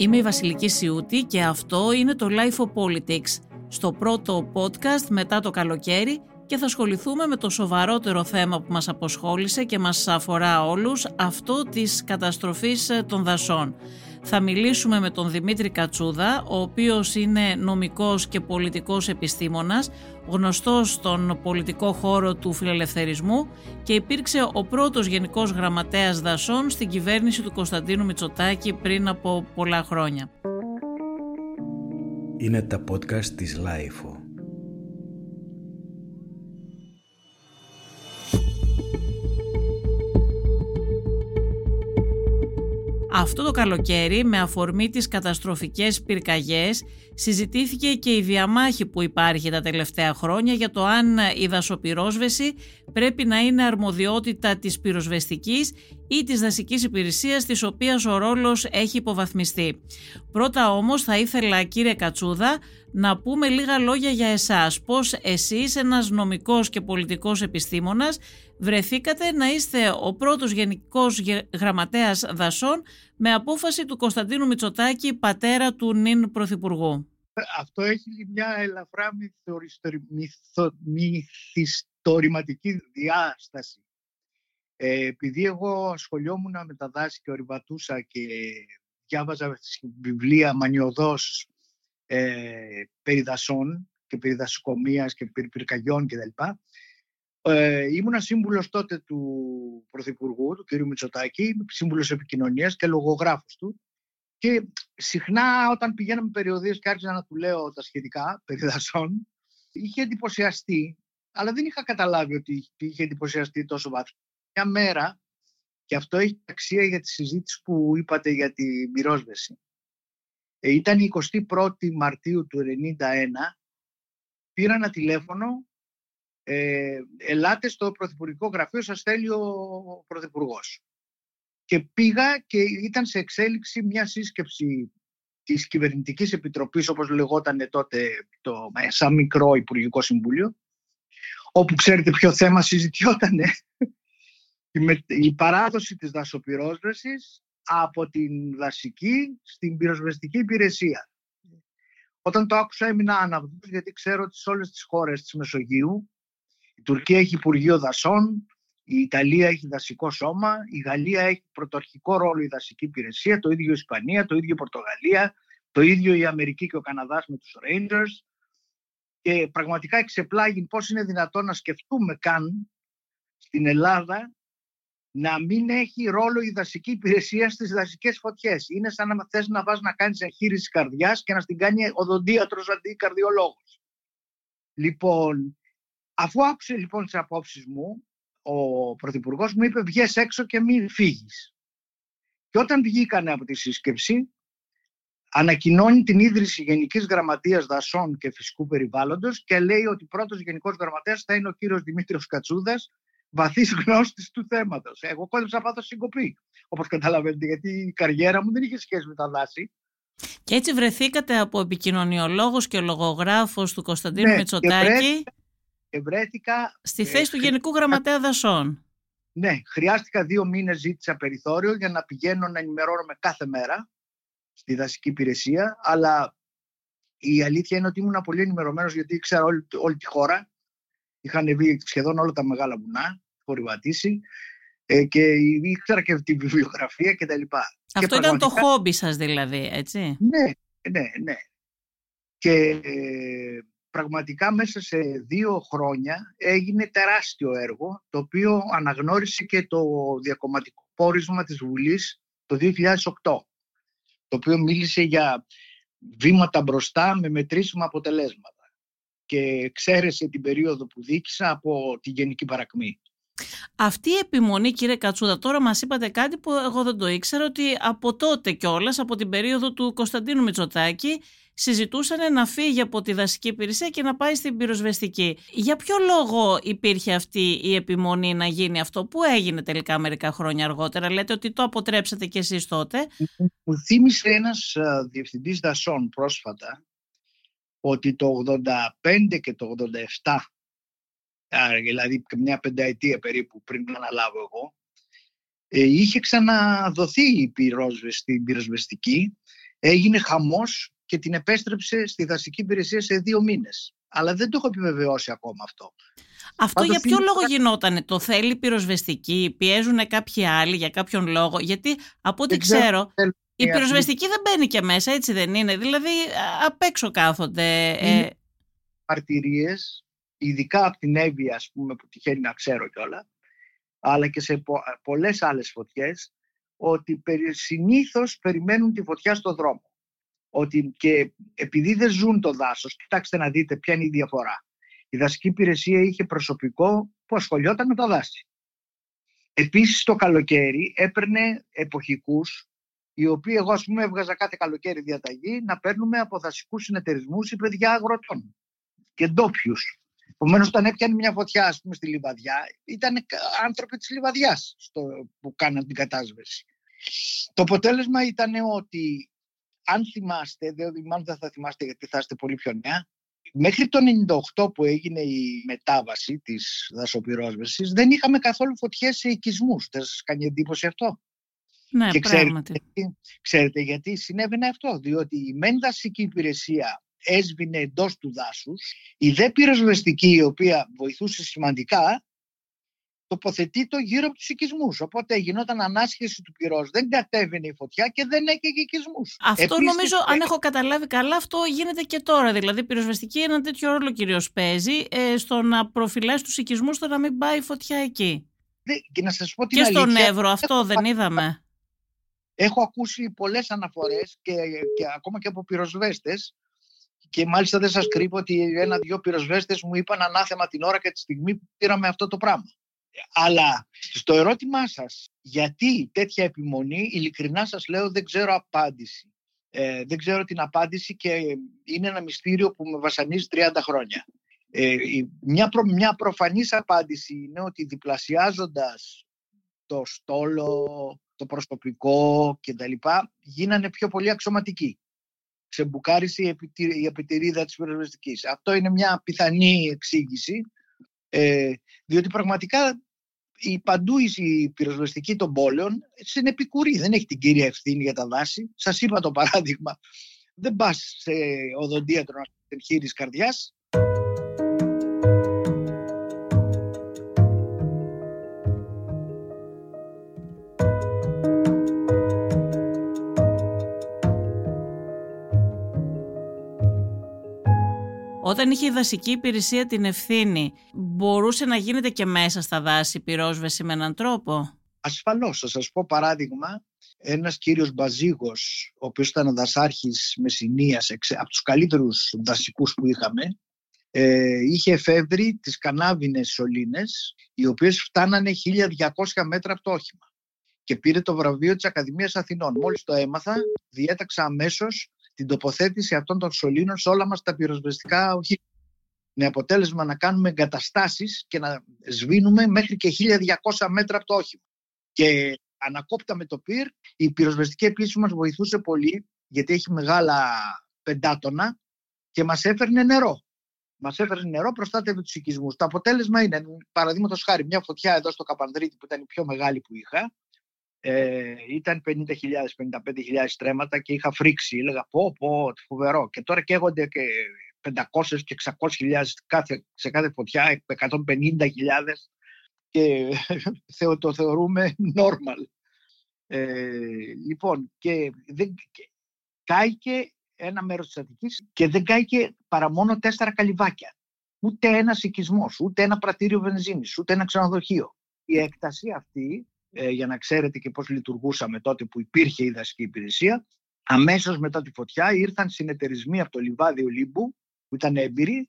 Είμαι η Βασιλική Σιούτη και αυτό είναι το Life of Politics, στο πρώτο podcast μετά το καλοκαίρι και θα ασχοληθούμε με το σοβαρότερο θέμα που μας αποσχόλησε και μας αφορά όλους, αυτό της καταστροφής των δασών. Θα μιλήσουμε με τον Δημήτρη Κατσούδα, ο οποίος είναι νομικός και πολιτικός επιστήμονας, γνωστός στον πολιτικό χώρο του φιλελευθερισμού και υπήρξε ο πρώτος γενικός γραμματέας δασών στην κυβέρνηση του Κωνσταντίνου Μητσοτάκη πριν από πολλά χρόνια. Είναι τα podcast της LiFO. Αυτό το καλοκαίρι με αφορμή τις καταστροφικές πυρκαγιές συζητήθηκε και η διαμάχη που υπάρχει τα τελευταία χρόνια για το αν η δασοπυρόσβεση πρέπει να είναι αρμοδιότητα της πυροσβεστικής ή της δασικής υπηρεσίας της οποίας ο ρόλος έχει υποβαθμιστεί. Πρώτα όμως θα ήθελα κύριε Κατσούδα να πούμε λίγα λόγια για εσάς. Πώς εσείς ένας νομικός και πολιτικός επιστήμονας βρεθήκατε να είστε ο πρώτος γενικός γραμματέας δασών με απόφαση του Κωνσταντίνου Μητσοτάκη, πατέρα του νυν Πρωθυπουργού. Αυτό έχει μια ελαφρά μυθιστορηματική διάσταση. Ε, επειδή εγώ ασχολιόμουν με τα δάση και ορειβατούσα και διάβαζα βιβλία μανιωδώς ε, περί δασών και περί δασοκομείας και περί πυρκαγιών κτλ. Ε, ήμουνα σύμβουλος τότε του Πρωθυπουργού, του κ. Μητσοτάκη, σύμβουλος επικοινωνίας και λογογράφος του. Και συχνά όταν πηγαίναμε περιοδίες και άρχισα να του λέω τα σχετικά περί δασών, είχε εντυπωσιαστεί, αλλά δεν είχα καταλάβει ότι είχε εντυπωσιαστεί τόσο βάθος. Μια μέρα, και αυτό έχει αξία για τη συζήτηση που είπατε για τη μυρόσβεση. Ε, ήταν η 21η Μαρτίου του 1991, πήρα ένα τηλέφωνο, ε, ελάτε στο Πρωθυπουργικό Γραφείο, σας θέλει ο Πρωθυπουργός. Και πήγα και ήταν σε εξέλιξη μια σύσκεψη της Κυβερνητικής Επιτροπής, όπως λεγόταν τότε το, σαν μικρό Υπουργικό Συμβούλιο, όπου ξέρετε ποιο θέμα συζητιότανε. Η παράδοση της δασοπυρόσβεσης από την δασική στην πυροσβεστική υπηρεσία. Όταν το άκουσα έμεινα άναυδος γιατί ξέρω ότι σε όλες τις χώρες της Μεσογείου η Τουρκία έχει Υπουργείο Δασών, η Ιταλία έχει δασικό σώμα, η Γαλλία έχει πρωτορχικό ρόλο η δασική υπηρεσία, το ίδιο η Ισπανία, το ίδιο η Πορτογαλία, το ίδιο η Αμερική και ο Καναδάς με τους Rangers. Και πραγματικά εξεπλάγει πώς είναι δυνατόν να σκεφτούμε καν στην Ελλάδα να μην έχει ρόλο η δασική υπηρεσία στις δασικές φωτιές. Είναι σαν να θες να βάζεις να κάνεις εγχείρηση καρδιάς και να την κάνει οδοντίατρος αντί καρδιολόγος. Λοιπόν, αφού άκουσε λοιπόν τις απόψεις μου, ο Πρωθυπουργός μου είπε: Βγες έξω και μην φύγεις. Και όταν βγήκανε από τη σύσκεψη, ανακοινώνει την ίδρυση Γενικής Γραμματείας Δασών και Φυσικού Περιβάλλοντος και λέει ότι πρώτος Γενικός Γραμματέας θα είναι ο κύριος Δημήτριος Κατσούδας, βαθύς γνώστης του θέματος. Εγώ κόλληψα πάθο συγκοπή, όπως καταλαβαίνετε, γιατί η καριέρα μου δεν είχε σχέση με τα δάση. Και έτσι βρεθήκατε από επικοινωνιολόγος και λογογράφος του Κωνσταντίνου ναι, Μητσοτάκη και βρέθηκα, στη θέση του Γενικού Γραμματέα Δασών. Ναι, χρειάστηκα δύο μήνες ζήτησα περιθώριο για να πηγαίνω να ενημερώνομαι κάθε μέρα στη δασική υπηρεσία, αλλά η αλήθεια είναι ότι ήμουν πολύ ενημερωμένος γιατί ήξερα όλη, όλη τη χώρα είχαν βγει σχεδόν όλα τα μεγάλα βουνά, χορυβατήσει ε, και ήξερα και τη βιβλιογραφία και τα λοιπά. Αυτό ήταν το χόμπι σας δηλαδή, έτσι; Ναι, ναι, ναι. Και ε, πραγματικά μέσα σε δύο χρόνια έγινε τεράστιο έργο το οποίο αναγνώρισε και το διακομματικό πόρισμα της Βουλής το 2008 το οποίο μίλησε για βήματα μπροστά με μετρήσιμα αποτελέσματα και εξαίρεσε την περίοδο που δίκησα από τη Γενική Παρακμή. Αυτή η επιμονή κύριε Κατσούδα, τώρα μας είπατε κάτι που εγώ δεν το ήξερα ότι από τότε κιόλας, από την περίοδο του Κωνσταντίνου Μητσοτάκη συζητούσαν να φύγει από τη δασική υπηρεσία και να πάει στην πυροσβεστική. Για ποιο λόγο υπήρχε αυτή η επιμονή να γίνει αυτό; Που έγινε τελικά μερικά χρόνια αργότερα; Λέτε ότι το αποτρέψατε κι εσείς τότε. Μου θύμισε ένας διευθυντής δασών πρόσφατα ότι το 85 και το 87, δηλαδή μια πενταετία περίπου πριν αναλάβω εγώ, ε, είχε ξαναδοθεί η πυρόσβεστη, η πυροσβεστική έγινε χαμός και την επέστρεψε στη δασική υπηρεσία σε δύο μήνες. Αλλά δεν το έχω επιβεβαιώσει ακόμα αυτό. Αυτό για ποιο λόγο γινόταν, το θέλει πυροσβεστική, πιέζουν κάποιοι άλλοι για κάποιον λόγο, γιατί από ό,τι ξέρω, η πυροσβεστική δεν μπαίνει και μέσα, έτσι δεν είναι, δηλαδή απ' έξω κάθονται. Ε... Μαρτυρίες, ειδικά από την Εύη ας πούμε που τυχαίνει να ξέρω κιόλα, αλλά και σε πο, πολλές άλλες φωτιές, ότι συνήθως περιμένουν τη φωτιά στο δρόμο. Ότι και επειδή δεν ζουν το δάσος, κοιτάξτε να δείτε ποια είναι η διαφορά. Η δασική υπηρεσία είχε προσωπικό που ασχολιόταν με το δάση. Επίσης το καλοκαίρι έπαιρνε εποχικούς οι οποίοι εγώ ας πούμε έβγαζα κάθε καλοκαίρι διαταγή να παίρνουμε από δασικούς συνεταιρισμούς ή παιδιά αγροτών και ντόπιους. Επομένως, όταν έπιανε μια φωτιά ας πούμε, στη λιβαδιά, ήταν άνθρωποι της λιβαδιάς που κάναν την κατάσβεση. Το αποτέλεσμα ήταν ότι, αν θυμάστε, δηλαδή μάλλον δεν θα θυμάστε γιατί θα είστε πολύ πιο νέα, μέχρι το 98 που έγινε η μετάβαση της δασοπυρόσβεσης δεν είχαμε καθόλου φωτιές σε οικισμούς. Δεν σας κάνει εντύπωση αυτό; Ναι, και πράγματι. Ξέρετε, ξέρετε γιατί συνέβαινε αυτό. Διότι η μεν δασική υπηρεσία έσβηνε εντός του δάσους, η δε πυροσβεστική η οποία βοηθούσε σημαντικά τοποθετεί το γύρω από τους οικισμούς. Οπότε γινόταν ανάσχεση του πυρός, δεν κατέβαινε η φωτιά και δεν έκαιγε οικισμούς. Αυτό Επίσης, νομίζω, αν έχω καταλάβει καλά, αυτό γίνεται και τώρα. Δηλαδή, η πυροσβεστική ένα τέτοιο ρόλο κυρίως παίζει ε, στο να προφυλάσει τους οικισμούς, στο να μην πάει η φωτιά εκεί. και να σας πω την και στον Εύρο, αυτό δεν είδαμε. Έχω ακούσει πολλές αναφορές και, και ακόμα και από πυροσβέστες και μάλιστα δεν σας κρύβω ότι ένα-δυο πυροσβέστες μου είπαν ανάθεμα την ώρα και τη στιγμή που πήραμε αυτό το πράγμα. Αλλά στο ερώτημά σας, γιατί τέτοια επιμονή, ειλικρινά σας λέω δεν ξέρω απάντηση. Ε, δεν ξέρω την απάντηση και είναι ένα μυστήριο που με βασανίζει 30 χρόνια. Ε, μια, προ, μια προφανής απάντηση είναι ότι διπλασιάζοντας το στόλο, το προσωπικό κτλ. γίνανε πιο πολύ αξιωματικοί ξεμπουκάρισε η, επιτηρ, η επιτηρίδα της πυροσβεστικής. Αυτό είναι μια πιθανή εξήγηση, ε, διότι πραγματικά η παντού η πυροσβεστική των πόλεων επικουρή, δεν έχει την κύρια ευθύνη για τα δάση. Σας είπα το παράδειγμα, δεν πας σε οδοντίατρο να χείρις καρδιάς, Όταν είχε η δασική υπηρεσία την ευθύνη, μπορούσε να γίνεται και μέσα στα δάση πυρόσβεση με έναν τρόπο; Ασφαλώς, θα σας πω παράδειγμα, ένας κύριος Μπαζίγος, ο οποίος ήταν δασάρχης Μεσσηνίας, από τους καλύτερους δασικούς που είχαμε, ε, είχε εφεύρει τις κανάβινες σωλήνες, οι οποίες φτάνανε 1200 μέτρα από το όχημα και πήρε το βραβείο της Ακαδημίας Αθηνών. Μόλις το έμαθα, διέταξα αμέσως την τοποθέτηση αυτών των σωλήνων σε όλα μας τα πυροσβεστικά οχήματα. Με αποτέλεσμα να κάνουμε εγκαταστάσεις και να σβήνουμε μέχρι και 1200 μέτρα από το όχημα. Και ανακόπταμε το πυρ, η πυροσβεστική επίση μας βοηθούσε πολύ γιατί έχει μεγάλα πεντάτονα και μας έφερνε νερό. Μας έφερνε νερό, προστάτευε τους οικισμούς. Το αποτέλεσμα είναι, παραδείγματος χάρη, μια φωτιά εδώ στο Καπανδρίτη που ήταν η πιο μεγάλη που είχα, ε, ήταν 50.000, 55.000 στρέμματα και είχα φρίξει. Έλεγα πω πω φοβερό. Και τώρα καίγονται και 500 και 600.000 κάθε, σε κάθε φωτιά, 150.000 και το θεωρούμε normal. Ε, λοιπόν, και, δεν, και κάηκε ένα μέρος της Αττικής και δεν κάηκε παρά μόνο τέσσερα καλυβάκια. Ούτε ένας οικισμός, ούτε ένα πρατήριο βενζίνης, ούτε ένα ξενοδοχείο. Η έκταση αυτή ε, για να ξέρετε και πώς λειτουργούσαμε τότε που υπήρχε η δασική υπηρεσία, αμέσως μετά τη φωτιά ήρθαν συνεταιρισμοί από το λιβάδι Ολύμπου, που ήταν έμπειροι,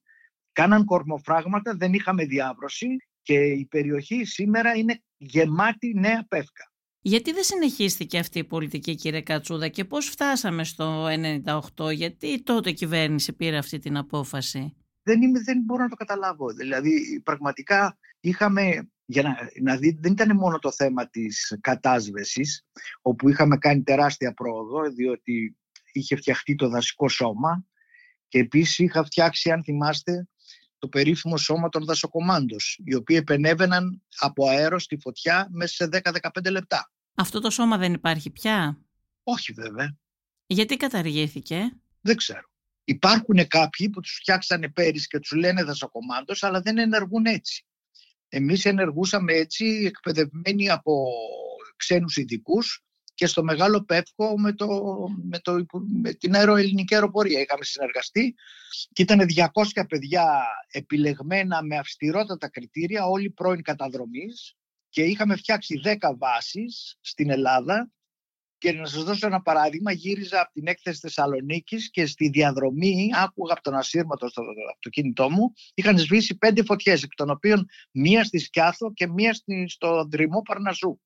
κάναν κορμοφράγματα, δεν είχαμε διάβρωση και η περιοχή σήμερα είναι γεμάτη νέα πεύκα. Γιατί δεν συνεχίστηκε αυτή η πολιτική κύριε Κατσούδα και πώς φτάσαμε στο 98, γιατί τότε η κυβέρνηση πήρε αυτή την απόφαση; Δεν, είμαι, δεν μπορώ να το καταλάβω. Δηλαδή πραγματικά είχαμε για να, να δείτε, δεν ήταν μόνο το θέμα της κατάσβεσης, όπου είχαμε κάνει τεράστια πρόοδο, διότι είχε φτιαχτεί το δασικό σώμα και επίσης είχα φτιάξει, αν θυμάστε, το περίφημο σώμα των δασοκομάντος, οι οποίοι επενέβαιναν από αέρο στη φωτιά μέσα σε 10-15 λεπτά. Αυτό το σώμα δεν υπάρχει πια; Όχι βέβαια. Γιατί καταργήθηκε; Δεν ξέρω. Υπάρχουν κάποιοι που τους φτιάξανε πέρυσι και τους λένε δασοκομάντος, αλλά δεν ενεργούν έτσι. Εμείς ενεργούσαμε έτσι, εκπαιδευμένοι από ξένους ειδικούς και στο Μεγάλο Πεύκο με, το, με, το, με την αεροελληνική αεροπορία. Είχαμε συνεργαστεί και ήταν 200 παιδιά επιλεγμένα με αυστηρότατα κριτήρια, όλοι πρώην καταδρομής και είχαμε φτιάξει 10 βάσεις στην Ελλάδα και να σας δώσω ένα παράδειγμα, γύριζα από την έκθεση Θεσσαλονίκης και στη διαδρομή άκουγα από τον ασύρματο στο αυτοκίνητό μου, είχαν σβήσει πέντε φωτιές, εκ των οποίων μία στη Σκιάθο και μία στο δρυμό Παρνασού.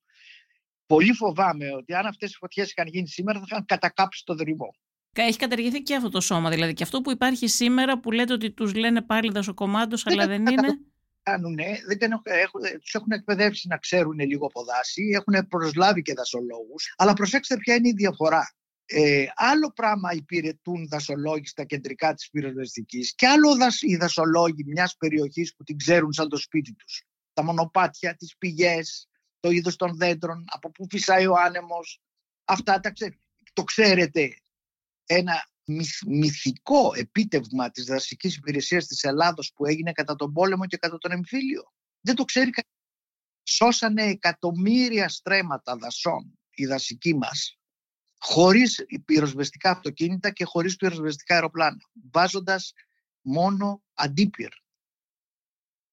Πολύ φοβάμαι ότι αν αυτές οι φωτιές είχαν γίνει σήμερα θα είχαν κατακάψει το δρυμό. Έχει καταργηθεί και αυτό το σώμα, δηλαδή και αυτό που υπάρχει σήμερα που λέτε ότι τους λένε πάλι δασοκομάντος, αλλά δεν είναι κάνουν, δεν έχουν, τους έχουν εκπαιδεύσει να ξέρουν λίγο από δάση, έχουν προσλάβει και δασολόγους, αλλά προσέξτε ποια είναι η διαφορά. Ε, άλλο πράγμα υπηρετούν δασολόγοι στα κεντρικά της πυροσβεστικής και άλλο οι δασολόγοι μιας περιοχής που την ξέρουν σαν το σπίτι τους. Τα μονοπάτια, τις πηγές, το είδος των δέντρων, από πού φυσάει ο άνεμος, αυτά τα ξέρετε. Το ξέρετε ένα μυθικό επίτευγμα της δασικής υπηρεσίας της Ελλάδος που έγινε κατά τον πόλεμο και κατά τον εμφύλιο. Δεν το ξέρει κανείς. Σώσανε εκατομμύρια στρέμματα δασών οι δασικοί μας χωρίς πυροσβεστικά αυτοκίνητα και χωρίς πυροσβεστικά αεροπλάνα, βάζοντας μόνο αντίπυρ.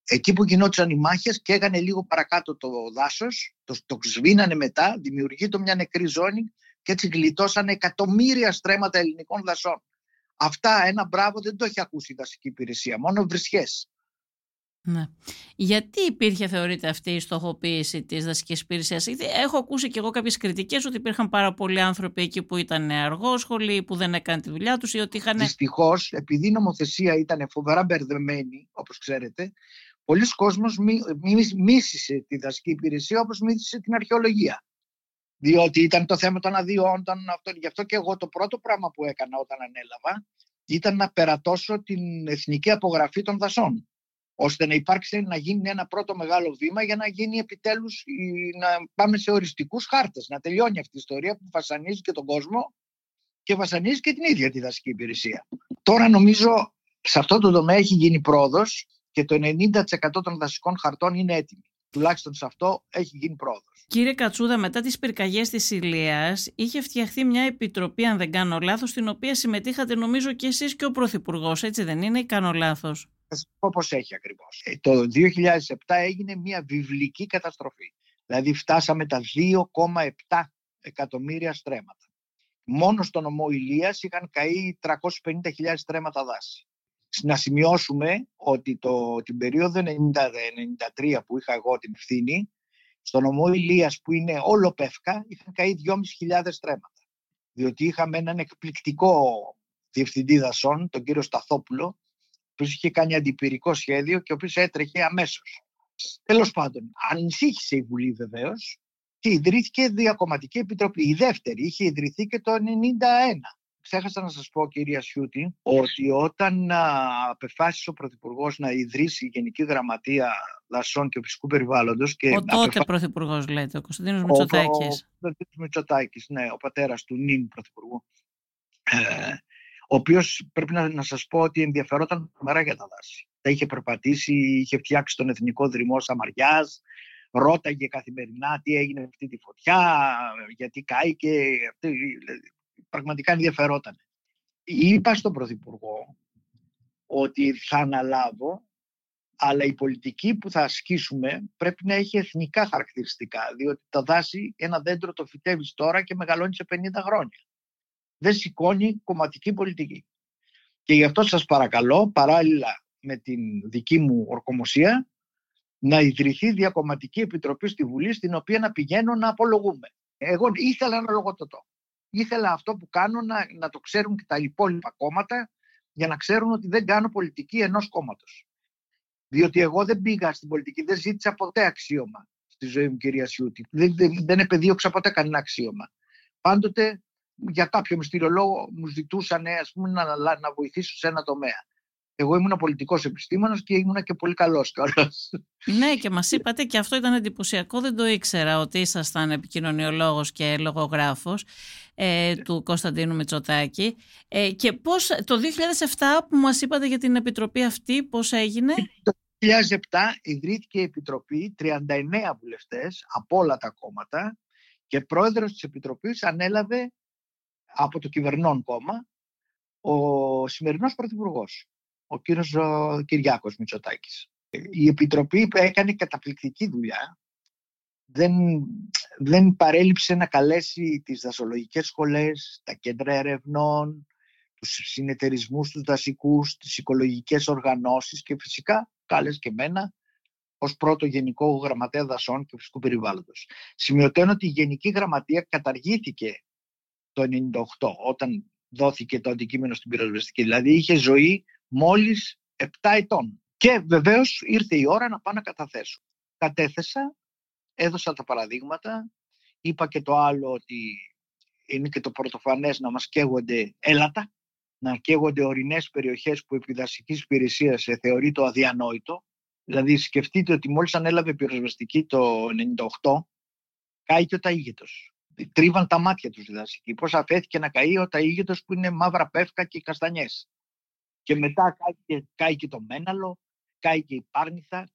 Εκεί που γινόντουσαν οι μάχες και έγανε λίγο παρακάτω το δάσος, το, το σβήνανε μετά, δημιουργείται μια νεκρή ζώνη και έτσι γλιτώσαν εκατομμύρια στρέμματα ελληνικών δασών. Αυτά ένα μπράβο δεν το έχει ακούσει η δασική υπηρεσία, μόνο βρισχές. Ναι. Γιατί υπήρχε, θεωρείτε, αυτή η στοχοποίηση της δασικής υπηρεσίας, Έχω ακούσει και εγώ κάποιες κριτικές ότι υπήρχαν πάρα πολλοί άνθρωποι εκεί που ήταν αργόσχολοι, που δεν έκαναν τη δουλειά τους ή ότι είχαν. Δυστυχώς, επειδή η νομοθεσία ήταν φοβερά μπερδεμένη, όπως ξέρετε, πολλοί κόσμος μίσησε τη δασική υπηρεσία όπως μίσησε την αρχαιολογία διότι ήταν το θέμα των αδειών. Των αυτό. Γι' αυτό και εγώ το πρώτο πράγμα που έκανα όταν ανέλαβα ήταν να περατώσω την εθνική απογραφή των δασών ώστε να υπάρξει να γίνει ένα πρώτο μεγάλο βήμα για να γίνει επιτέλους να πάμε σε οριστικούς χάρτες, να τελειώνει αυτή η ιστορία που βασανίζει και τον κόσμο και βασανίζει και την ίδια τη δασική υπηρεσία. Τώρα νομίζω σε αυτό το τομέα έχει γίνει πρόοδος και το 90% των δασικών χαρτών είναι έτοιμοι τουλάχιστον σε αυτό έχει γίνει πρόοδος. Κύριε Κατσούδα, μετά τις πυρκαγιές της Ηλίας, είχε φτιαχθεί μια επιτροπή, αν δεν κάνω λάθος, στην οποία συμμετείχατε νομίζω και εσείς και ο Πρωθυπουργός, έτσι δεν είναι, ή κάνω λάθος; Όπω έχει ακριβώς. Ε, το 2007 έγινε μια βιβλική καταστροφή. Δηλαδή φτάσαμε τα 2,7 εκατομμύρια στρέμματα. Μόνο στον νομό Ηλίας είχαν καεί 350.000 στρέμματα δάση να σημειώσουμε ότι το, την περίοδο 90-93 που είχα εγώ την ευθύνη, στο νομό Ηλίας που είναι όλο πεύκα, είχαν καεί 2.500 στρέμματα. Διότι είχαμε έναν εκπληκτικό διευθυντή δασών, τον κύριο Σταθόπουλο, που είχε κάνει αντιπυρικό σχέδιο και ο οποίος έτρεχε αμέσως. Τέλος πάντων, ανησύχησε η Βουλή βεβαίως και ιδρύθηκε διακομματική επιτροπή. Η δεύτερη είχε ιδρυθεί και το 1991 ξέχασα να σας πω κυρία Σιούτη ότι όταν απεφάσισε ο Πρωθυπουργός να ιδρύσει η Γενική Γραμματεία Δασών και Φυσικού Περιβάλλοντος και ο τότε απεφά... Πρωθυπουργός λέτε, ο Κωνσταντίνος Μητσοτάκης. Ο, ο, Μητσοτάκης, ναι, ο πατέρας του νυν Πρωθυπουργού. Ε, ο οποίος πρέπει να, να σας πω ότι ενδιαφερόταν τρομερά για τα δάση. Τα είχε περπατήσει, είχε φτιάξει τον Εθνικό Δρυμό Σαμαριάς, ρώταγε καθημερινά τι έγινε αυτή τη φωτιά, γιατί κάηκε, πραγματικά ενδιαφερόταν. Είπα στον Πρωθυπουργό ότι θα αναλάβω, αλλά η πολιτική που θα ασκήσουμε πρέπει να έχει εθνικά χαρακτηριστικά, διότι τα δάση ένα δέντρο το φυτεύει τώρα και μεγαλώνει σε 50 χρόνια. Δεν σηκώνει κομματική πολιτική. Και γι' αυτό σας παρακαλώ, παράλληλα με την δική μου ορκομοσία, να ιδρυθεί διακομματική επιτροπή στη Βουλή, στην οποία να πηγαίνω να απολογούμε. Εγώ ήθελα ένα λογοτοτό ήθελα αυτό που κάνω να, να το ξέρουν και τα υπόλοιπα κόμματα για να ξέρουν ότι δεν κάνω πολιτική ενός κόμματος. Διότι εγώ δεν πήγα στην πολιτική, δεν ζήτησα ποτέ αξίωμα στη ζωή μου, κυρία Σιούτη. Δεν, δεν, δεν επεδίωξα ποτέ κανένα αξίωμα. Πάντοτε για κάποιο μυστήριο λόγο μου ζητούσαν ας πούμε, να, να βοηθήσω σε ένα τομέα. Εγώ ήμουν πολιτικός επιστήμονας και ήμουν και πολύ καλός κιόλας. Ναι και μας είπατε και αυτό ήταν εντυπωσιακό, δεν το ήξερα ότι ήσασταν επικοινωνιολόγος και λογογράφος ε, του Κωνσταντίνου Μητσοτάκη. Ε, και πώς το 2007 που μας είπατε για την επιτροπή αυτή, πώς έγινε; Το 2007 ιδρύθηκε η επιτροπή, 39 βουλευτές από όλα τα κόμματα και πρόεδρος της επιτροπής ανέλαβε από το κυβερνών κόμμα ο σημερινός πρωθυπουργός ο κύριος Κυριάκος Μητσοτάκης. Η Επιτροπή έκανε καταπληκτική δουλειά. Δεν, δεν παρέλειψε να καλέσει τις δασολογικές σχολές, τα κέντρα ερευνών, τους συνεταιρισμούς, τους δασικούς, τις οικολογικές οργανώσεις και φυσικά κάλεσε και μένα ως πρώτο Γενικό Γραμματέα Δασών και Φυσικού Περιβάλλοντος. Σημειωτένω ότι η Γενική Γραμματεία καταργήθηκε το 1998 όταν δόθηκε το αντικείμενο στην πυροσβεστική. Δηλαδή είχε ζωή μόλις 7 ετών. Και βεβαίως ήρθε η ώρα να πάω να καταθέσω. Κατέθεσα, έδωσα τα παραδείγματα, είπα και το άλλο ότι είναι και το πρωτοφανές να μας καίγονται έλατα, να καίγονται ορεινές περιοχές που επί δασικής υπηρεσίας θεωρεί το αδιανόητο. Δηλαδή σκεφτείτε ότι μόλις ανέλαβε πυροσβεστική το 98, και ο ταΐγετος. Τρίβαν τα μάτια τους οι δασικοί. Πώς αφέθηκε να καεί ο ταΐγετος που είναι μαύρα πεύκα και καστανιές. Και μετά κάει και, το Μέναλο, κάει και η Πάρνηθα,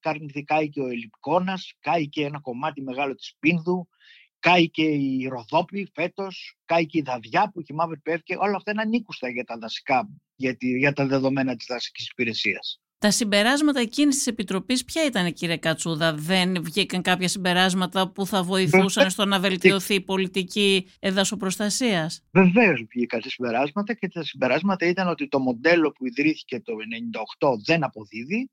κάει και ο Ελιπκόνας, κάει και ένα κομμάτι μεγάλο της Πίνδου, κάει και η Ροδόπη φέτος, κάει και η Δαδιά που έχει μαύρη πέφτει. Όλα αυτά είναι ανήκουστα για τα δασικά, για, για τα δεδομένα της δασικής υπηρεσίας. Τα συμπεράσματα εκείνης της Επιτροπής, ποια ήταν, κύριε Κατσούδα, δεν βγήκαν κάποια συμπεράσματα που θα βοηθούσαν στο να βελτιωθεί η πολιτική εδασοπροστασία. Βεβαίως βγήκαν τα συμπεράσματα και τα συμπεράσματα ήταν ότι το μοντέλο που ιδρύθηκε το 1998 δεν αποδίδει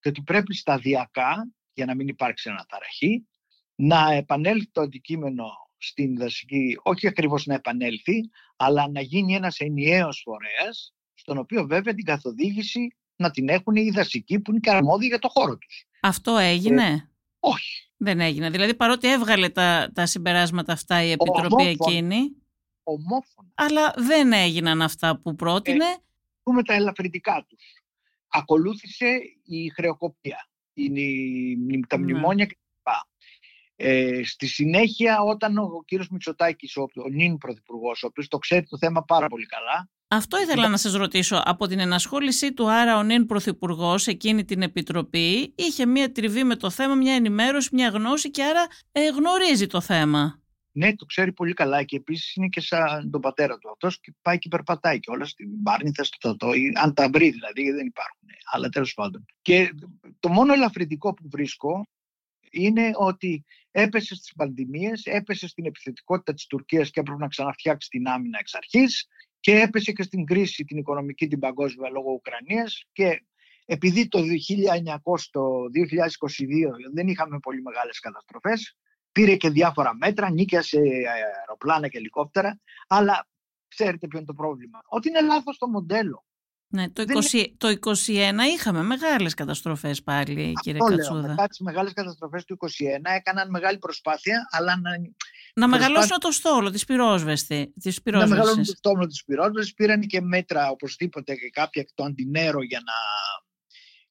και ότι πρέπει σταδιακά, για να μην υπάρξει αναταραχή, να επανέλθει το αντικείμενο στην δασική, όχι ακριβώς να επανέλθει, αλλά να γίνει ένας ενιαίος φορέας, στον οποίο βέβαια την καθοδήγηση να την έχουν οι δασικοί που είναι και αρμόδιοι για το χώρο τους. Αυτό έγινε; Ε, όχι. Δεν έγινε. Δηλαδή παρότι έβγαλε τα, τα συμπεράσματα αυτά η Επιτροπή εκείνη. Ομόφωνα. Αλλά δεν έγιναν αυτά που πρότεινε. Ε, πούμε τα ελαφρυντικά τους. Ακολούθησε η χρεοκοπία. Είναι τα ναι. μνημόνια κλπ. Ε, στη συνέχεια όταν ο κύριος Μητσοτάκης, ο, ο νυν πρωθυπουργός, ο οποίος το ξέρει το θέμα πάρα πολύ καλά, αυτό ήθελα να σας ρωτήσω. Από την ενασχόλησή του άρα ο νυν Πρωθυπουργός εκείνη την επιτροπή είχε μία τριβή με το θέμα, μια ενημέρωση, μια γνώση και άρα ε, γνωρίζει το θέμα. Ναι, το ξέρει πολύ καλά και επίσης είναι και σαν τον πατέρα του. Αυτός και πάει και περπατάει και όλα στην Μπάρνηθα, στο Τωτό, αν τα βρει δηλαδή, γιατί δεν υπάρχουν. Αλλά τέλος πάντων. Και το μόνο ελαφρυντικό που βρίσκω είναι ότι έπεσε στις πανδημίες, έπεσε στην επιθετικότητα της Τουρκίας και έπρεπε να ξαναφτιάξει την άμυνα εξ αρχής και έπεσε και στην κρίση την οικονομική την παγκόσμια λόγω Ουκρανίας και επειδή το 1900, το 2022 δεν είχαμε πολύ μεγάλες καταστροφές, πήρε και διάφορα μέτρα, νίκιασε αεροπλάνα και ελικόπτερα, αλλά ξέρετε ποιο είναι το πρόβλημα; Ότι είναι λάθος το μοντέλο. Ναι, το, 20, το 21 είχαμε μεγάλες καταστροφές πάλι, κύριε Αυτό Κατσούδα. Λέω, μετά τις μεγάλες καταστροφές του 21 έκαναν μεγάλη προσπάθεια, αλλά να, να μεγαλώσουν το στόλο της πυρόσβεστη. Της να μεγαλώσουν το στόλο της πυρόσβεσης. Πήραν και μέτρα οπωσδήποτε και κάποια εκ των αντινέρο για να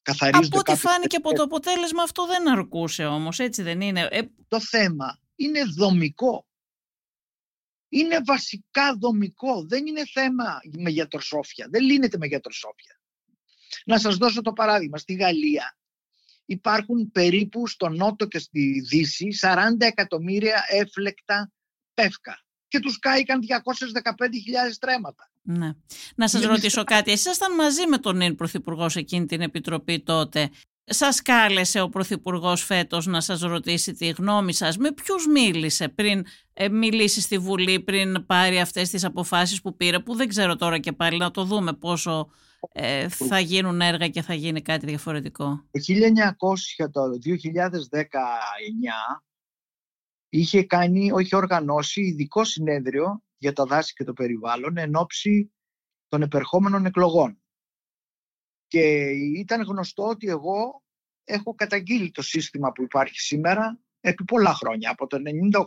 καθαρίζονται. Από ό,τι φάνηκε από το αποτέλεσμα αυτό δεν αρκούσε όμως, έτσι δεν είναι. Ε... Το θέμα είναι δομικό. Είναι βασικά δομικό. Δεν είναι θέμα με γιατροσόφια. Δεν λύνεται με γιατροσόφια. Να σας δώσω το παράδειγμα. Στη Γαλλία υπάρχουν περίπου στο νότο και στη δύση 40 εκατομμύρια έφλεκτα πεύκα και τους κάηκαν 215.000 τρέματα. Ναι. Να σας ρωτήσω κάτι. Εσείς ήσασταν μαζί με τον νυν Πρωθυπουργό σε εκείνη την επιτροπή τότε; Σας κάλεσε ο Πρωθυπουργός φέτος να σας ρωτήσει τη γνώμη σας. Με ποιους μίλησε πριν ε, μιλήσει στη Βουλή, πριν πάρει αυτές τις αποφάσεις που πήρε, που δεν ξέρω τώρα και πάλι να το δούμε πόσο ε, θα γίνουν έργα και θα γίνει κάτι διαφορετικό. Το 1900, το 2019 είχε κάνει, όχι οργανώσει, ειδικό συνέδριο για τα δάση και το περιβάλλον εν ώψη των επερχόμενων εκλογών. Και ήταν γνωστό ότι εγώ έχω καταγγείλει το σύστημα που υπάρχει σήμερα επί πολλά χρόνια. Από το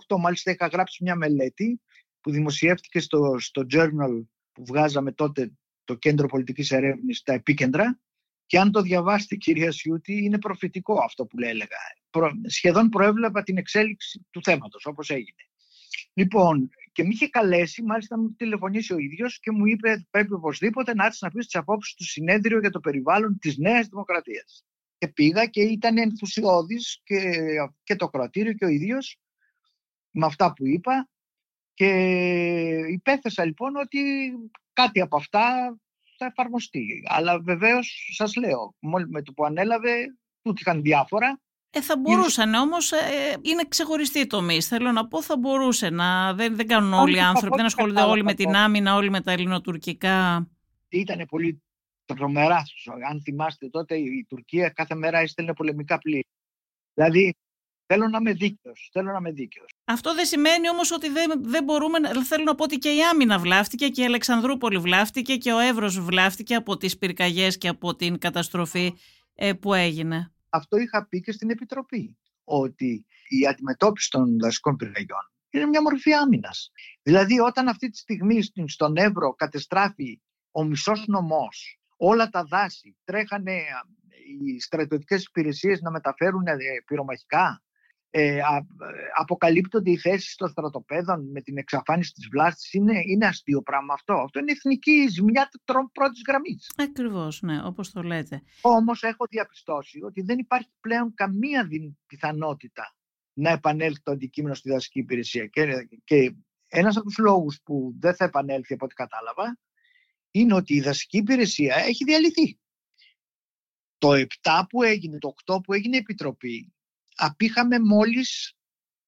1998 μάλιστα είχα γράψει μια μελέτη που δημοσιεύτηκε στο, στο journal που βγάζαμε τότε το Κέντρο Πολιτικής Ερεύνης, τα επίκεντρα, Και αν το διαβάσετε κυρία Σιούτη, είναι προφητικό αυτό που έλεγα. σχεδόν προέβλεπα την εξέλιξη του θέματος, όπως έγινε. Λοιπόν, και με είχε καλέσει, μάλιστα μου τηλεφωνήσει ο ίδιος και μου είπε: Πρέπει οπωσδήποτε να έρθεις να πεις τις απόψεις του συνέδριο για το περιβάλλον της Νέας Δημοκρατίας. Και πήγα και ήταν ενθουσιώδης και, και το κρατήριο και ο ίδιος με αυτά που είπα. Και υπέθεσα λοιπόν ότι κάτι από αυτά θα εφαρμοστεί. Αλλά βεβαίως σας λέω, μόλι με το που ανέλαβε, του είχαν διάφορα ε, θα μπορούσαν όμως, ε, είναι ξεχωριστή τομή. Θέλω να πω, θα μπορούσε να. Δεν, δεν κάνουν όλοι οι άνθρωποι, δεν ασχολούνται όλοι με την άμυνα, όλοι με τα ελληνοτουρκικά. Ήταν πολύ τρομερά. Αν θυμάστε τότε, η Τουρκία κάθε μέρα έστελνε πολεμικά πλοία. Δηλαδή, θέλω να είμαι δίκαιος. Θέλω να είμαι δίκαιος. Αυτό δεν σημαίνει όμως ότι δεν, δεν μπορούμε. Θέλω να πω ότι και η άμυνα βλάφτηκε και η Αλεξανδρούπολη βλάφτηκε και ο Εύρος βλάφτηκε από τις πυρκαγιές και από την καταστροφή ε, που έγινε αυτό είχα πει και στην Επιτροπή, ότι η αντιμετώπιση των δασικών πυρκαγιών είναι μια μορφή άμυνας. Δηλαδή, όταν αυτή τη στιγμή στον Εύρο κατεστράφει ο μισός νομός, όλα τα δάση, τρέχανε οι στρατιωτικές υπηρεσίες να μεταφέρουν ε, πυρομαχικά, ε, αποκαλύπτονται οι θέσεις των στρατοπέδων με την εξαφάνιση της βλάστης. Είναι, είναι αστείο πράγμα αυτό. Αυτό είναι εθνική ζημιά πρώτης γραμμής. Ακριβώς, ναι, όπως το λέτε. Όμως έχω διαπιστώσει ότι δεν υπάρχει πλέον καμία πιθανότητα να επανέλθει το αντικείμενο στη δασική υπηρεσία. Και, και ένας από τους λόγους που δεν θα επανέλθει από ό,τι κατάλαβα είναι ότι η δασική υπηρεσία έχει διαλυθεί. Το 7 που έγινε, το 8 που έγινε η Επιτροπή απήχαμε μόλις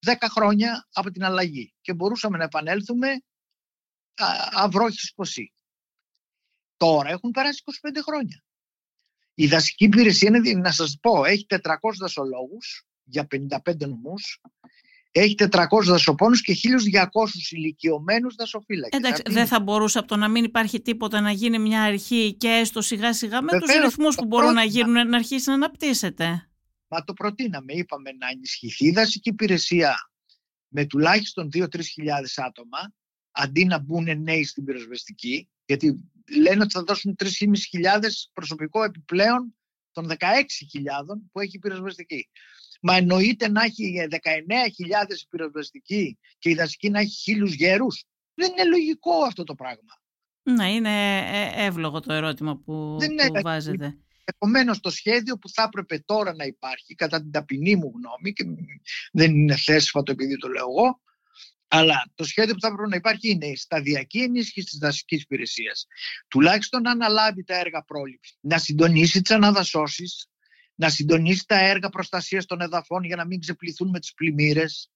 10 χρόνια από την αλλαγή και μπορούσαμε να επανέλθουμε αυρόχης ποσή. Τώρα έχουν περάσει 25 χρόνια. Η δασική υπηρεσία είναι, να σας πω, έχει 400 δασολόγους για 55 νομούς, έχει 400 δασοπόνους και 1.200 ηλικιωμένους δασοφύλακες. Εντάξει, δεν θα μπορούσε από το να μην υπάρχει τίποτα να γίνει μια αρχή και έστω σιγά σιγά με Βεβαίως, τους ρυθμούς που μπορούν να γίνουν να αρχίσει να αναπτύσσεται. Μα το προτείναμε. Είπαμε να ενισχυθεί η δασική υπηρεσία με τουλάχιστον 2-3 χιλιάδες άτομα αντί να μπουν νέοι στην πυροσβεστική γιατί λένε ότι θα δώσουν 3.500 προσωπικό επιπλέον των 16.000 που έχει η πυροσβεστική. Μα εννοείται να έχει 19.000 πυροσβεστική και η δασική να έχει χίλιους γέρους. Δεν είναι λογικό αυτό το πράγμα. Να είναι ε, εύλογο το ερώτημα που, που βάζετε. Επομένως, το σχέδιο που θα έπρεπε τώρα να υπάρχει, κατά την ταπεινή μου γνώμη, και δεν είναι θέσφατο επειδή το λέω εγώ, αλλά το σχέδιο που θα έπρεπε να υπάρχει είναι η σταδιακή ενίσχυση της δασικής υπηρεσίας. Τουλάχιστον να αναλάβει τα έργα πρόληψης, να συντονίσει τις αναδασώσεις, να συντονίσει τα έργα προστασίας των εδαφών για να μην ξεπληθούν με τις πλημμύρες,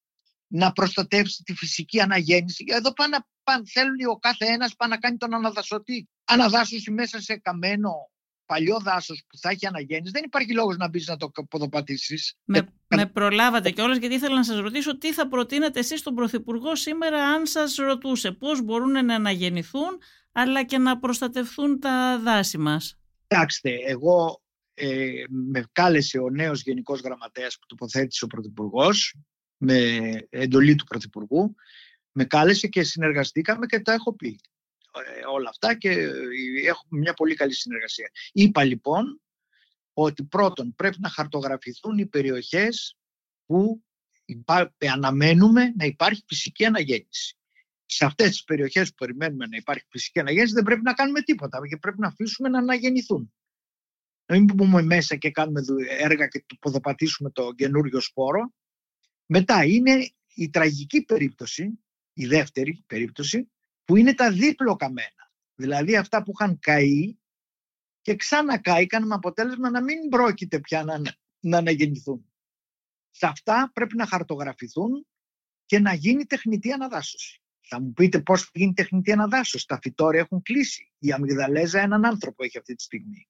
να προστατεύσει τη φυσική αναγέννηση. Εδώ πάνε, πάνε, θέλει ο κάθε ένας να κάνει τον αναδασωτή. Αναδάσωση μέσα σε καμένο παλιό δάσος που θα έχει αναγέννηση, δεν υπάρχει λόγος να μπεις να το ποδοπατήσεις. Με, με προλάβατε κιόλας, γιατί ήθελα να σας ρωτήσω τι θα προτείνετε εσείς στον Πρωθυπουργό σήμερα, αν σας ρωτούσε πώς μπορούν να αναγεννηθούν, αλλά και να προστατευθούν τα δάση μας. Κοιτάξτε, εγώ ε, με κάλεσε ο νέος Γενικός Γραμματέας που τοποθέτησε ο Πρωθυπουργός με εντολή του Πρωθυπουργού. Με κάλεσε και συνεργαστήκαμε και το έχω πει. Ε, όλα αυτά και ε, έχουμε μια πολύ καλή συνεργασία. Είπα λοιπόν ότι πρώτον πρέπει να χαρτογραφηθούν οι περιοχές που αναμένουμε να υπάρχει φυσική αναγέννηση. Σε αυτές τις περιοχές που περιμένουμε να υπάρχει φυσική αναγέννηση δεν πρέπει να κάνουμε τίποτα και πρέπει να αφήσουμε να αναγεννηθούν. Να μην πούμε μέσα και κάνουμε έργα και ποδοπατήσουμε το καινούριο σπόρο. Μετά είναι η τραγική περίπτωση, η δεύτερη περίπτωση, που είναι τα δίπλο καμένα. Δηλαδή αυτά που είχαν καεί και ξανακάηκαν με αποτέλεσμα να μην πρόκειται πια να, να αναγεννηθούν. Σε αυτά πρέπει να χαρτογραφηθούν και να γίνει τεχνητή αναδάσωση. Θα μου πείτε πώς θα γίνει τεχνητή αναδάσωση. Τα φυτόρια έχουν κλείσει. Η αμυγδαλέζα έναν άνθρωπο έχει αυτή τη στιγμή.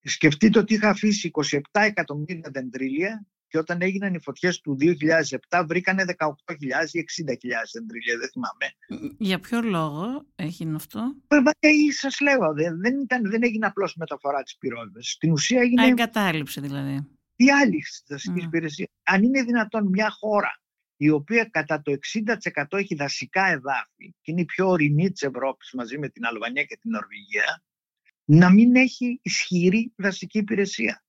Σκεφτείτε ότι είχα αφήσει 27 εκατομμύρια δεντρίλια και όταν έγιναν οι φωτιές του 2007 βρήκανε 18.000 ή 60.000 δεντρίλια, δεν θυμάμαι. Για ποιο λόγο έγινε αυτό; Σας λέω, δεν, ήταν, δεν έγινε απλώς μεταφορά της πυρόσβεσης. Στην ουσία έγινε... Εγκατάλειψη δηλαδή. Διάλυση της δασικής mm. υπηρεσίας. Αν είναι δυνατόν μια χώρα η οποία κατά το 60% έχει δασικά εδάφη και είναι η πιο ορεινή της Ευρώπης μαζί με την Αλβανία και την Νορβηγία, να μην έχει ισχυρή δασική υπηρεσία.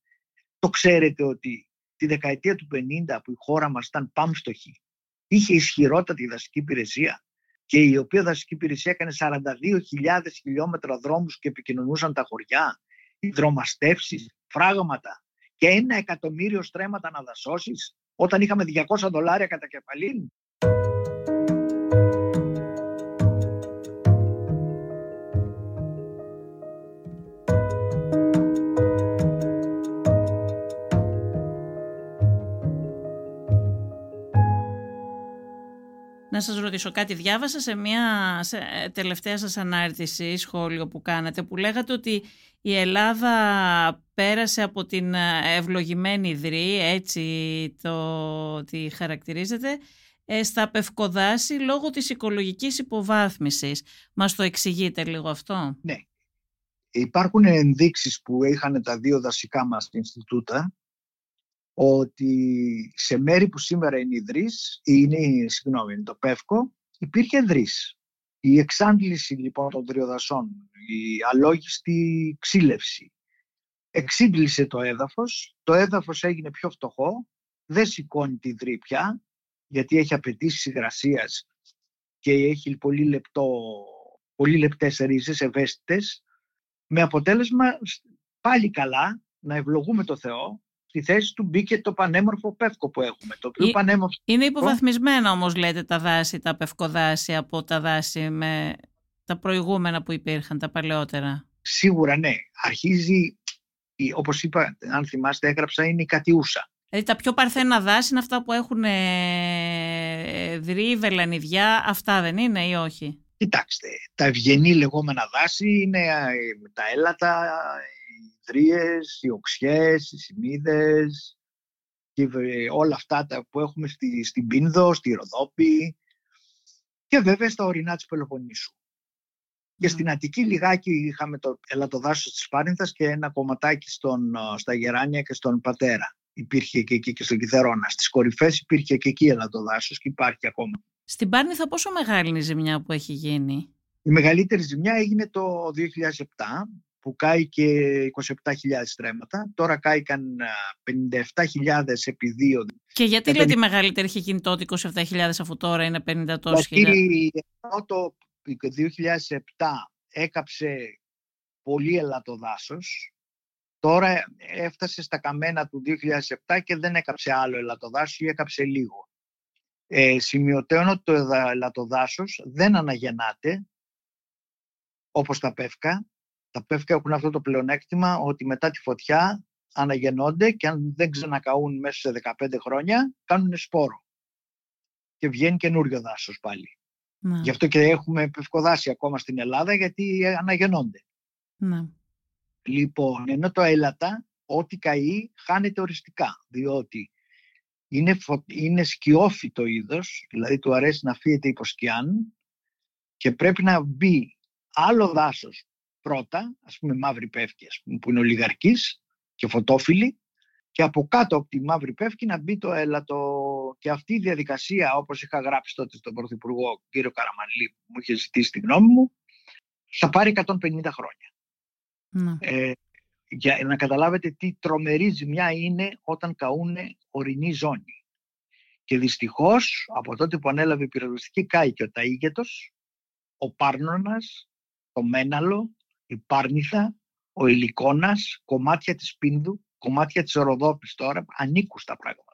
Το ξέρετε ότι τη δεκαετία του 50 που η χώρα μας ήταν πάμστοχη, είχε ισχυρότατη δασική υπηρεσία και η οποία δασική υπηρεσία έκανε 42.000 χιλιόμετρα δρόμους και επικοινωνούσαν τα χωριά, δρομαστεύσεις, φράγματα και ένα εκατομμύριο στρέμματα να δασώσεις όταν είχαμε 200 δολάρια κατά κεφαλήν. Να σας ρωτήσω κάτι. Διάβασα σε μια σε τελευταία σας ανάρτηση, σχόλιο που κάνατε, που λέγατε ότι η Ελλάδα πέρασε από την ευλογημένη ιδρύ, έτσι το τι χαρακτηρίζεται, ε, στα πευκοδάση λόγω της οικολογικής υποβάθμισης. Μας το εξηγείτε λίγο αυτό; Ναι. Υπάρχουν ενδείξεις που είχαν τα δύο δασικά μας Ινστιτούτα ότι σε μέρη που σήμερα είναι υδρύς, είναι, συγγνώμη, είναι το πεύκο, υπήρχε υδρύς. Η εξάντληση λοιπόν των τριοδασών, η αλόγιστη ξύλευση, εξύντλησε το έδαφος, το έδαφος έγινε πιο φτωχό, δεν σηκώνει τη υδρή πια, γιατί έχει απαιτήσεις υγρασίας και έχει πολύ, λεπτό, πολύ λεπτές ρίζες, ευαίσθητες, με αποτέλεσμα πάλι καλά να ευλογούμε το Θεό, στη θέση του μπήκε το πανέμορφο πεύκο που έχουμε. Το οποίο πανέμορφο... Είναι υποβαθμισμένα όμως λέτε τα δάση, τα πευκοδάση από τα δάση με τα προηγούμενα που υπήρχαν, τα παλαιότερα. Σίγουρα ναι. Αρχίζει, όπως είπα, αν θυμάστε έγραψα, είναι η κατιούσα. Δηλαδή τα πιο παρθένα δάση είναι αυτά που έχουν ε, δρύ, βελανιδιά, αυτά δεν είναι ή όχι; Κοιτάξτε, τα ευγενή λεγόμενα δάση είναι ε, τα έλατα, ιδρύες, οι οξιές, οι σημίδες και όλα αυτά τα που έχουμε στη, στην Πίνδο, στη Ροδόπη και βέβαια στα ορεινά της Πελοποννήσου. Και στην Αττική λιγάκι είχαμε το ελατοδάσος της Πάρινθας και ένα κομματάκι στον, στα Γεράνια και στον Πατέρα. Υπήρχε και εκεί και στον Κιθερώνα. Στις κορυφές υπήρχε και εκεί ελατοδάσος και υπάρχει ακόμα. Στην Πάρνηθα πόσο μεγάλη είναι η ζημιά που έχει γίνει; Η μεγαλύτερη ζημιά έγινε το 2007 που κάει και 27.000 στρέμματα. Τώρα κάηκαν 57.000 επί 2. Και γιατί λέτε η μεγαλύτερη είχε γίνει τότε 27.000 αφού τώρα είναι 50 τόσες χιλιάδες; το 2007 έκαψε πολύ ελατοδάσος. Τώρα έφτασε στα καμένα του 2007 και δεν έκαψε άλλο ελατοδάσος ή έκαψε λίγο. Ε, σημειωτέων ότι το ελατοδάσος δεν αναγεννάται όπως τα πεύκα τα πεύκα έχουν αυτό το πλεονέκτημα ότι μετά τη φωτιά αναγεννώνται και αν δεν ξανακαούν μέσα σε 15 χρόνια κάνουν σπόρο και βγαίνει καινούριο δάσος πάλι. Να. Γι' αυτό και έχουμε πευκοδάση ακόμα στην Ελλάδα γιατί αναγεννώνται. Να. Λοιπόν, ενώ το έλατα, ό,τι καεί χάνεται οριστικά, διότι είναι, φω... είναι σκιόφυτο είδος, δηλαδή του αρέσει να φύγεται υπό σκιάν και πρέπει να μπει άλλο δάσος πρώτα, ας πούμε μαύρη πεύκη, ας πούμε, που είναι ολιγαρκής και φωτόφιλη, και από κάτω από τη μαύρη πεύκη να μπει το έλατο. Και αυτή η διαδικασία, όπως είχα γράψει τότε στον Πρωθυπουργό κύριο Καραμανλή, που μου είχε ζητήσει τη γνώμη μου, θα πάρει 150 χρόνια. Ναι. Ε, για να καταλάβετε τι τρομερή ζημιά είναι όταν καούν ορεινή ζώνη. Και δυστυχώς από τότε που ανέλαβε η πυροσβεστική κάει και ο Ταΐγετος, ο Πάρνονας, το Μέναλο, η Πάρνηθα, ο Ηλικόνας, κομμάτια της Πίνδου, κομμάτια της Ροδόπης τώρα, ανήκουν στα πράγματα.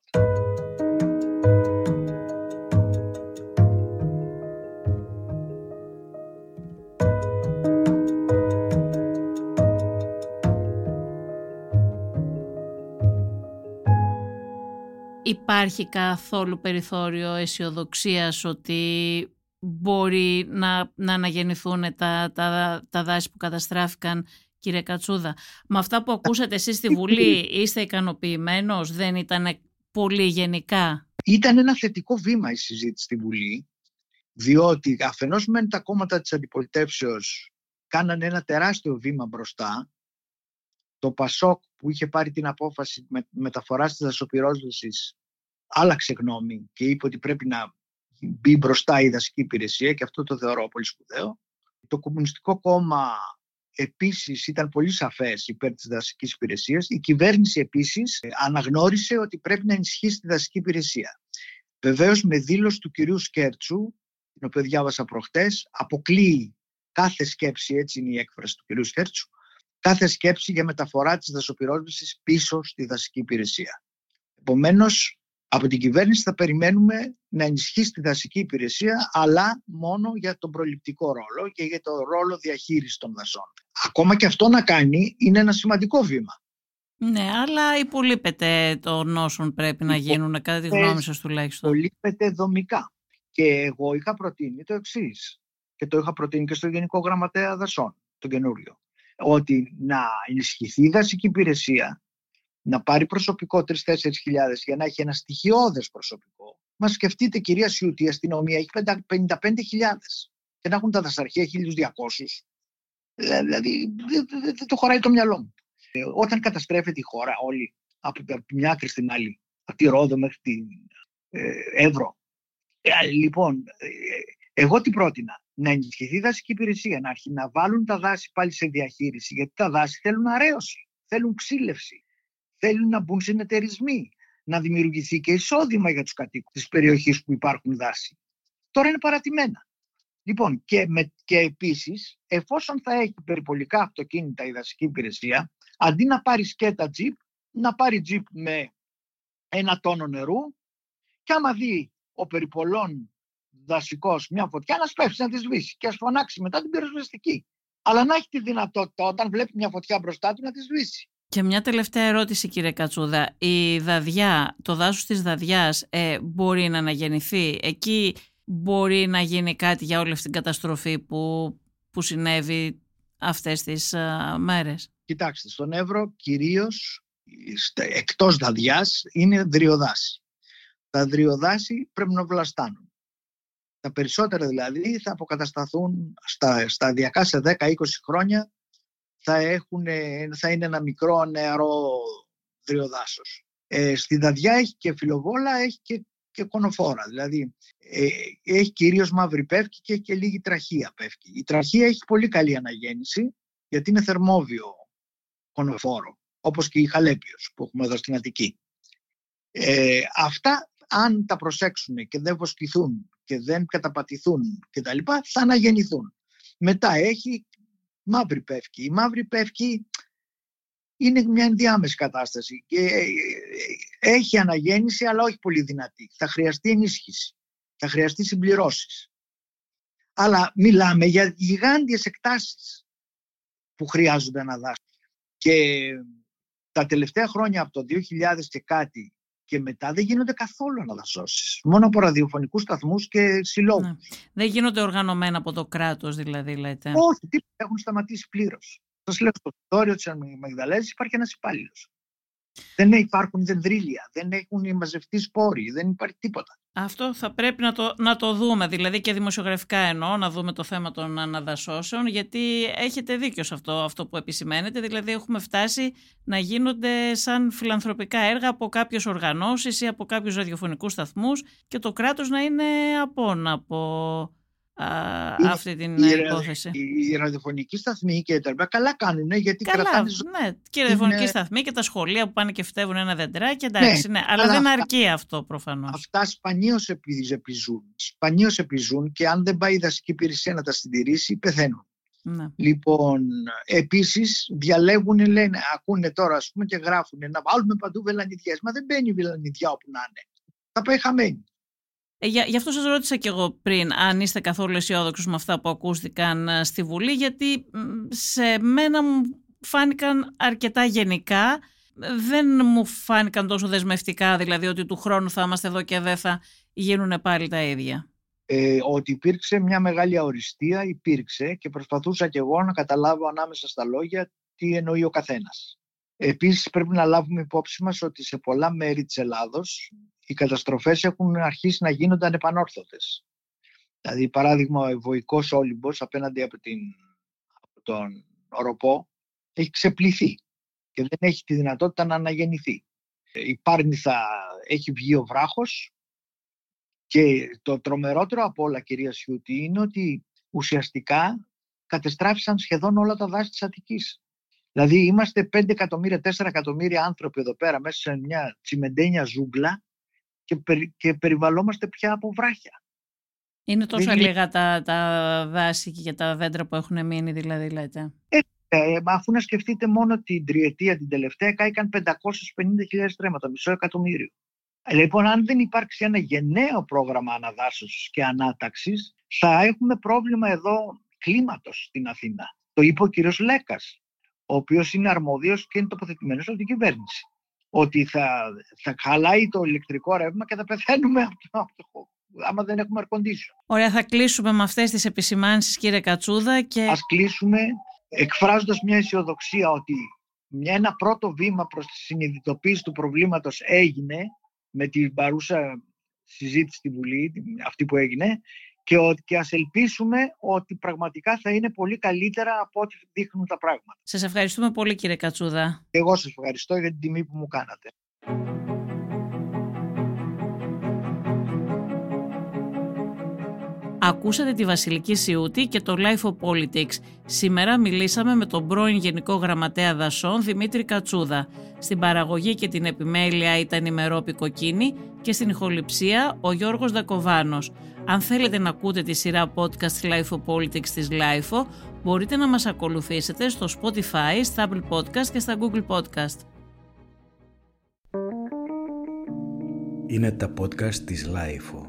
Υπάρχει καθόλου περιθώριο αισιοδοξίας ότι μπορεί να, να αναγεννηθούν τα, τα, τα δάση που καταστράφηκαν κύριε Κατσούδα. Με αυτά που ακούσατε εσείς στη Βουλή είστε ικανοποιημένος, δεν ήταν πολύ γενικά; Ήταν ένα θετικό βήμα η συζήτηση στη Βουλή, διότι αφενός μεν τα κόμματα της αντιπολιτεύσεως κάνανε ένα τεράστιο βήμα μπροστά. Το Πασόκ που είχε πάρει την απόφαση με, μεταφοράς της δασοπυρόσβεσης άλλαξε γνώμη και είπε ότι πρέπει να μπει μπροστά η δασική υπηρεσία και αυτό το θεωρώ πολύ σπουδαίο. Το Κομμουνιστικό Κόμμα επίσης ήταν πολύ σαφές υπέρ της δασικής υπηρεσίας. Η κυβέρνηση επίσης αναγνώρισε ότι πρέπει να ενισχύσει τη δασική υπηρεσία. Βεβαίως με δήλωση του κυρίου Σκέρτσου, την οποία διάβασα προχτές, αποκλείει κάθε σκέψη, έτσι είναι η έκφραση του κυρίου Σκέρτσου, κάθε σκέψη για μεταφορά της δασοπυρόσβεσης πίσω στη δασική υπηρεσία. Επομένως, από την κυβέρνηση θα περιμένουμε να ενισχύσει τη δασική υπηρεσία, αλλά μόνο για τον προληπτικό ρόλο και για τον ρόλο διαχείρισης των δασών. Ακόμα και αυτό να κάνει είναι ένα σημαντικό βήμα. Ναι, αλλά υπολείπεται των όσων πρέπει να γίνουν, κατά τη γνώμη σας τουλάχιστον. Υπολείπεται δομικά. Και εγώ είχα προτείνει το εξής. Και το είχα προτείνει και στο Γενικό Γραμματέα Δασών, το καινούριο. Ότι να ενισχυθεί η δασική υπηρεσία να πάρει προσωπικό 3-4 χιλιάδες για να έχει ένα στοιχειώδες προσωπικό. Μα σκεφτείτε κυρία Σιούτη, η αστυνομία έχει 55.000 και να έχουν τα δασαρχεία 1.200. Ε, δηλαδή δεν το χωράει το μυαλό μου. Ε, όταν καταστρέφεται η χώρα όλη από τη μια άκρη στην άλλη, από τη Ρόδο μέχρι την ε, Εύρο. λοιπόν, εγώ τι πρότεινα, να ενισχυθεί η δασική υπηρεσία, να, αρχίσει να βάλουν τα δάση πάλι σε διαχείριση, γιατί τα δάση θέλουν αρέωση, θέλουν ξύλευση, θέλουν να μπουν συνεταιρισμοί, να δημιουργηθεί και εισόδημα για τους κατοίκους της περιοχής που υπάρχουν δάση. Τώρα είναι παρατημένα. Λοιπόν, και, με, και επίσης, εφόσον θα έχει περιπολικά αυτοκίνητα η δασική υπηρεσία, αντί να πάρει σκέτα τζιπ, να πάρει τζιπ με ένα τόνο νερού και άμα δει ο περιπολών δασικός μια φωτιά να σπεύσει να τη σβήσει και ας φωνάξει μετά την πυροσβεστική. Αλλά να έχει τη δυνατότητα όταν βλέπει μια φωτιά μπροστά του να τη σβήσει. Και μια τελευταία ερώτηση κύριε Κατσούδα. Η δαδιά, το δάσος της δαδιάς ε, μπορεί να αναγεννηθεί; Εκεί μπορεί να γίνει κάτι για όλη αυτή την καταστροφή που, που συνέβη αυτές τις α, μέρες; Κοιτάξτε, στον Εύρο κυρίως εκτός δαδιάς είναι δριοδάση. Τα δριοδάση πρέπει να βλαστάνουν. Τα περισσότερα δηλαδή θα αποκατασταθούν στα, σταδιακά σε 10-20 χρόνια θα, έχουν, θα είναι ένα μικρό νεαρό δριοδάσος. Ε, στη Δαδιά έχει και φιλοβόλα, έχει και, και κονοφόρα. Δηλαδή ε, έχει κυρίως μαύρη πεύκη και έχει και λίγη τραχία πεύκη. Η τραχία έχει πολύ καλή αναγέννηση γιατί είναι θερμόβιο κονοφόρο, όπως και η χαλέπιος που έχουμε εδώ στην Αττική. Ε, αυτά αν τα προσέξουν και δεν βοσκηθούν και δεν καταπατηθούν και τα λοιπά, θα αναγεννηθούν. Μετά έχει μαύρη πεύκη. Η μαύρη πεύκη είναι μια ενδιάμεση κατάσταση και ε, ε, έχει αναγέννηση αλλά όχι πολύ δυνατή. Θα χρειαστεί ενίσχυση, θα χρειαστεί συμπληρώσεις. Αλλά μιλάμε για γιγάντιες εκτάσεις που χρειάζονται να δάσουν. Και τα τελευταία χρόνια από το 2000 και κάτι και μετά δεν γίνονται καθόλου αναδασώσεις. Μόνο από ραδιοφωνικούς σταθμούς και συλλόγους. Ναι. Δεν γίνονται οργανωμένα από το κράτος, δηλαδή, λέτε. Όχι, τίποτα. Έχουν σταματήσει πλήρως. Σας λέω στο τόριο της Μαγδαλέζη υπάρχει ένας υπάλληλος. Δεν υπάρχουν δεντρίλια, δεν έχουν μαζευτεί σπόροι, δεν υπάρχει τίποτα. Αυτό θα πρέπει να το, να το δούμε, δηλαδή και δημοσιογραφικά εννοώ, να δούμε το θέμα των αναδασώσεων, γιατί έχετε δίκιο σε αυτό, αυτό που επισημαίνετε, δηλαδή έχουμε φτάσει να γίνονται σαν φιλανθρωπικά έργα από κάποιες οργανώσεις ή από κάποιους ραδιοφωνικούς σταθμούς και το κράτος να είναι απόν από αυτή την η, υπόθεση. Η, η ραδιοφωνική σταθμή και τα λοιπά καλά κάνουν γιατί καλά, κρατάνε Ναι, και η ραδιοφωνική είναι... σταθμή και τα σχολεία που πάνε και φτεύουν ένα δεντράκι, εντάξει, ναι, ναι αλλά, δεν αρκεί αυτό προφανώς. Αυτά σπανίως επιζούν. Σπανίως επιζούν και αν δεν πάει η δασική υπηρεσία να τα συντηρήσει, πεθαίνουν. Ναι. Λοιπόν, επίσης διαλέγουν, λένε, ακούνε τώρα ας πούμε και γράφουν να βάλουμε παντού βελανιδιές. Μα δεν μπαίνει βελανιδιά όπου να είναι. Θα πάει χαμένη. Ε, γι' αυτό σας ρώτησα και εγώ πριν αν είστε καθόλου αισιόδοξος με αυτά που ακούστηκαν ε, στη Βουλή γιατί σε μένα μου φάνηκαν αρκετά γενικά δεν μου φάνηκαν τόσο δεσμευτικά δηλαδή ότι του χρόνου θα είμαστε εδώ και δεν θα γίνουν πάλι τα ίδια. Ε, ότι υπήρξε μια μεγάλη αοριστία υπήρξε και προσπαθούσα και εγώ να καταλάβω ανάμεσα στα λόγια τι εννοεί ο καθένας. Επίσης πρέπει να λάβουμε υπόψη μας ότι σε πολλά μέρη της Ελλάδος οι καταστροφές έχουν αρχίσει να γίνονται ανεπανόρθωτες. Δηλαδή, παράδειγμα, ο Ευωικός Όλυμπος απέναντι από, την, από τον Οροπό έχει ξεπληθεί και δεν έχει τη δυνατότητα να αναγεννηθεί. Η Πάρνηθα έχει βγει ο βράχος και το τρομερότερο από όλα, κυρίας Σιούτη, είναι ότι ουσιαστικά κατεστράφησαν σχεδόν όλα τα δάση της Αττικής. Δηλαδή είμαστε 5 εκατομμύρια, 4 εκατομμύρια άνθρωποι εδώ πέρα μέσα σε μια τσιμεντένια ζούγκλα και, περι, και περιβαλλόμαστε πια από βράχια. Είναι τόσο λίγα τα, τα δάση και τα δέντρα που έχουν μείνει δηλαδή λέτε. Ε, ε, αφού να σκεφτείτε μόνο την τριετία την τελευταία κάηκαν 550.000 τρέματα, μισό εκατομμύριο. Ε, λοιπόν, αν δεν υπάρξει ένα γενναίο πρόγραμμα αναδάσωσης και ανάταξης, θα έχουμε πρόβλημα εδώ κλίματος στην Αθήνα. Το είπε ο κύριος Λέκας, ο οποίος είναι αρμόδιος και είναι τοποθετημένος από την κυβέρνηση. Ότι θα, θα χαλάει το ηλεκτρικό ρεύμα και θα πεθαίνουμε από το, άμα δεν έχουμε air Ωραία, θα κλείσουμε με αυτές τις επισημάνσεις κύριε Κατσούδα. Και... Ας κλείσουμε εκφράζοντας μια αισιοδοξία ότι μια, ένα πρώτο βήμα προς τη συνειδητοποίηση του προβλήματος έγινε με την παρούσα συζήτηση στη Βουλή, αυτή που έγινε, και, ότι, και ας ελπίσουμε ότι πραγματικά θα είναι πολύ καλύτερα από ό,τι δείχνουν τα πράγματα. Σας ευχαριστούμε πολύ κύριε Κατσούδα. Εγώ σας ευχαριστώ για την τιμή που μου κάνατε. Ακούσατε τη Βασιλική Σιούτη και το Life of Politics. Σήμερα μιλήσαμε με τον πρώην Γενικό Γραμματέα Δασών Δημήτρη Κατσούδα. Στην παραγωγή και την επιμέλεια ήταν η Μερόπη Κοκκίνη και στην ηχοληψία ο Γιώργος Δακοβάνος. Αν θέλετε να ακούτε τη σειρά podcast Life of Politics της Life μπορείτε να μας ακολουθήσετε στο Spotify, στα Apple Podcast και στα Google Podcast. Είναι τα podcast της Life